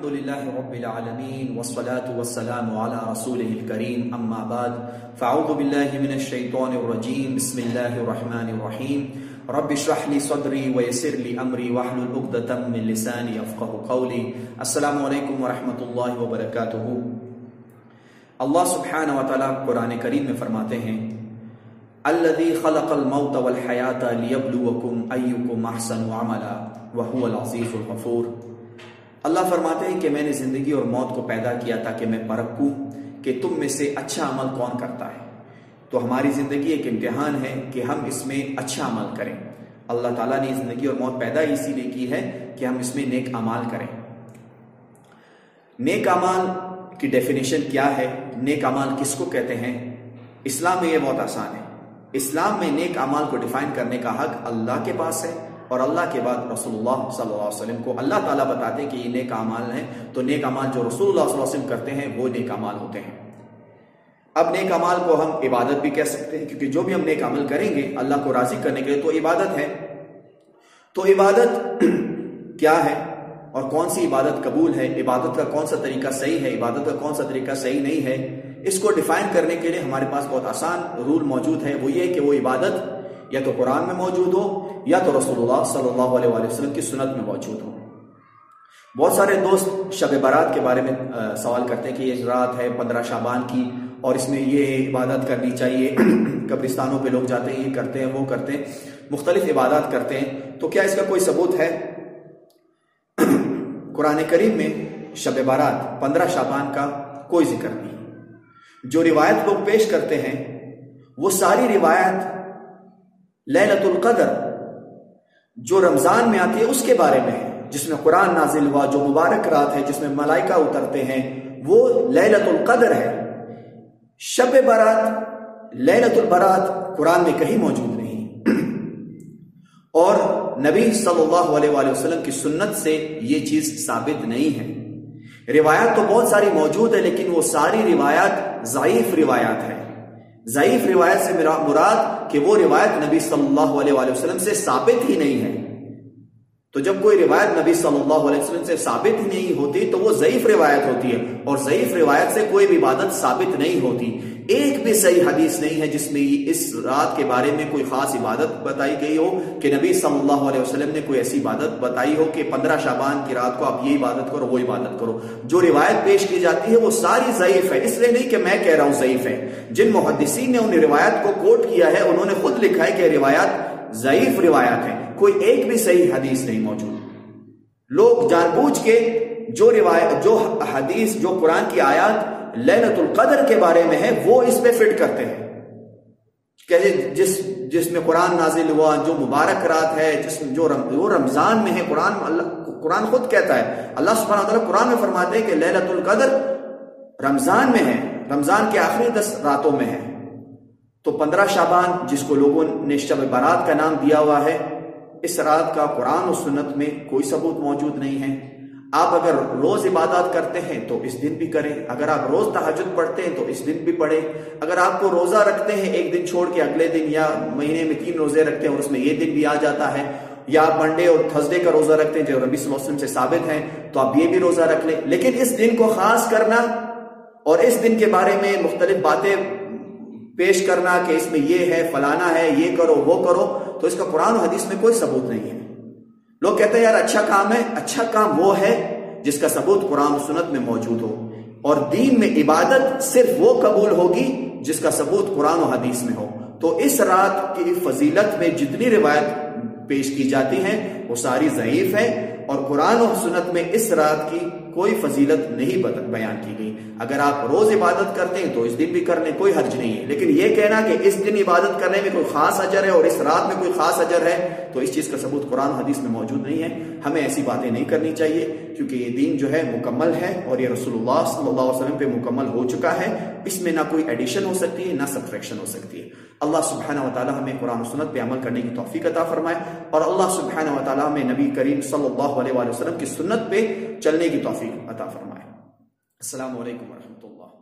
الحمد لله رب العالمين والصلاة والسلام على رسوله الكريم. أما بعد، فأعوذ بالله من الشيطان الرجيم. بسم الله الرحمن الرحيم. رب اشرح لي صدري ويسر لي أمري واحلل عقدة من لساني يفقه قولي. السلام عليكم ورحمة الله وبركاته. اللہ سبحانہ و تعالیٰ قرآن کریم میں فرماتے ہیں، الذي خلق الموت والحیات ليبلوكم ايكم احسن عملا، وهو العزيز الغفور. اللہ فرماتے ہیں کہ میں نے زندگی اور موت کو پیدا کیا تاکہ میں پرکھوں کہ تم میں سے اچھا عمل کون کرتا ہے۔ تو ہماری زندگی ایک امتحان ہے کہ ہم اس میں اچھا عمل کریں۔ اللہ تعالیٰ نے زندگی اور موت پیدا اسی لیے کی ہے کہ ہم اس میں نیک امال کریں۔ نیک امال کی ڈیفینیشن کیا ہے؟ نیک امال کس کو کہتے ہیں؟ اسلام میں یہ بہت آسان ہے۔ اسلام میں نیک امال کو ڈیفائن کرنے کا حق اللہ کے پاس ہے۔ اور اللہ کے بعد رسول اللہ صلی اللہ علیہ وسلم کو اللہ تعالیٰ بتاتے کہ یہ نیک اعمال ہیں۔ تو نیک اعمال جو رسول اللہ صلی اللہ علیہ وسلم کرتے ہیں، وہ نیک اعمال ہوتے ہیں۔ اب نیک اعمال کو ہم عبادت بھی کہہ سکتے ہیں، کیونکہ جو بھی ہم نیک عمل کریں گے، اللہ کو راضی کرنے کے لیے تو عبادت ہے۔ تو عبادت کیا ہے؟ اور کون سی عبادت قبول ہے؟ عبادت کا کون سا طریقہ صحیح ہے؟ عبادت کا کون سا طریقہ صحیح نہیں ہے؟ اس کو ڈیفائن کرنے کے لیے ہمارے پاس بہت آسان رول موجود ہے۔ وہ یہ کہ وہ عبادت یا تو قرآن میں موجود ہو یا تو رسول اللہ صلی اللہ علیہ وآلہ وسلم کی سنت میں موجود ہو بہت سارے دوست شب برات کے بارے میں سوال کرتے ہیں کہ یہ رات ہے، پندرہ شابان کی، اور اس میں یہ عبادت کرنی چاہیے۔ قبرستانوں پہ لوگ جاتے ہیں، یہ کرتے ہیں، وہ کرتے ہیں۔ مختلف عبادات کرتے ہیں۔ تو کیا اس کا کوئی ثبوت ہے؟ قرآن کریم میں شب بارات، پندرہ شابان کا کوئی ذکر نہیں۔ جو روایت لوگ پیش کرتے ہیں، وہ ساری روایت لیلت القدر جو رمضان میں آتی ہے، اس کے بارے میں ہے۔ جس میں قرآن نازل ہوا، جو مبارک رات ہے، جس میں ملائکہ اترتے ہیں، وہ لیلت القدر ہے۔ شب برات لیلت البرات قرآن میں کہیں موجود نہیں۔ اور نبی صلی اللہ علیہ وآلہ وسلم کی سنت سے یہ چیز ثابت نہیں ہے۔ روایات تو بہت ساری موجود ہے لیکن وہ ساری روایات ضعیف روایات ہیں۔ ضعیف روایت سے مراد کہ وہ روایت نبی صلی اللہ علیہ وآلہ وسلم سے ثابت ہی نہیں ہے۔ تو جب کوئی روایت نبی صلی اللہ علیہ وسلم سے ثابت ہی نہیں ہوتی تو وہ ضعیف روایت ہوتی ہے اور ضعیف روایت سے کوئی بھی عبادت ثابت نہیں ہوتی۔ ایک بھی صحیح حدیث نہیں ہے جس میں اس رات کے بارے میں کوئی خاص عبادت بتائی گئی ہو کہ نبی صلی اللہ علیہ وسلم نے کوئی ایسی عبادت بتائی ہو کہ پندرہ شابان کی رات کو آپ یہ عبادت کرو، وہ عبادت کرو۔ جو روایت پیش کی جاتی ہے وہ ساری ضعیف ہے، اس لیے نہیں کہ میں کہہ رہا ہوں ضعیف ہے۔ جن محدثین نے ان روایت کو کوٹ کیا ہے، انہوں نے خود لکھا ہے کہ روایات ضعیف روایات ہیں، کوئی ایک بھی صحیح حدیث نہیں موجود۔ لوگ جان بوجھ کے جو روایت، جو حدیث، جو قرآن کی آیات لینت القدر کے بارے میں ہے وہ اس پہ فٹ کرتے ہیں۔ کہ جس جس میں قرآن نازل ہوا، جو مبارک رات ہے، جس میں جو وہ رمضان میں ہے، قرآن، اللہ، قرآن خود کہتا ہے۔ اللہ سبحانہ وتعالی قرآن میں فرماتے ہیں کہ لینت القدر رمضان میں ہے، رمضان کے آخری دس راتوں میں ہے۔ تو پندرہ شابان جس کو لوگوں نے شب برات کا نام دیا ہوا ہے، اس رات کا قرآن و سنت میں کوئی ثبوت موجود نہیں ہے۔ آپ اگر روز عبادات کرتے ہیں تو اس دن بھی کریں۔ اگر آپ روز تحجد پڑھتے ہیں تو اس دن بھی پڑھیں۔ اگر آپ کو روزہ رکھتے ہیں ایک دن چھوڑ کے اگلے دن یا مہینے میں تین روزے رکھتے ہیں اور اس میں یہ دن بھی آ جاتا ہے، یا آپ منڈے اور تھرسڈے کا روزہ رکھتے ہیں جو ربی صلی اللہ علیہ وسلم سے ثابت ہیں، تو آپ یہ بھی روزہ رکھ لیں۔ لیکن اس دن کو خاص کرنا اور اس دن کے بارے میں مختلف باتیں پیش کرنا کہ اس میں یہ ہے، فلانا ہے، یہ کرو، وہ کرو، تو اس کا قرآن و حدیث میں کوئی ثبوت نہیں ہے۔ لوگ کہتے ہیں، یار اچھا کام ہے اچھا کام وہ ہے جس کا ثبوت قرآن و سنت میں موجود ہو۔ اور دین میں عبادت صرف وہ قبول ہوگی جس کا ثبوت قرآن و حدیث میں ہو۔ تو اس رات کی فضیلت میں جتنی روایت پیش کی جاتی ہیں، وہ ساری ضعیف ہیں۔ اور قرآن و سنت میں اس رات کی کوئی فضیلت نہیں بیان کی گئی۔ اگر آپ روز عبادت کرتے ہیں تو اس دن بھی کرنے کوئی حرج نہیں ہے۔ لیکن یہ کہنا کہ اس دن عبادت کرنے میں کوئی خاص اجر ہے اور اس رات میں کوئی خاص اجر ہے، تو اس چیز کا ثبوت قرآن حدیث میں موجود نہیں ہے۔ ہمیں ایسی باتیں نہیں کرنی چاہیے، کیونکہ یہ دین جو ہے مکمل ہے اور یہ رسول اللہ صلی اللہ علیہ وسلم پہ مکمل ہو چکا ہے۔ اس میں نہ کوئی ایڈیشن ہو سکتی ہے، نہ سبٹریکشن ہو سکتی ہے۔ اللہ سبحانہ و تعالی ہمیں قرآن و سنت پہ عمل کرنے کی توفیق عطا فرمائے اور اللہ سبحانہ و تعالی ہمیں نبی کریم صلی اللہ علیہ وسلم کی سنت پہ چلنے کی توفیق توفیق عطا فرمائے۔ السلام علیکم ورحمۃ اللہ۔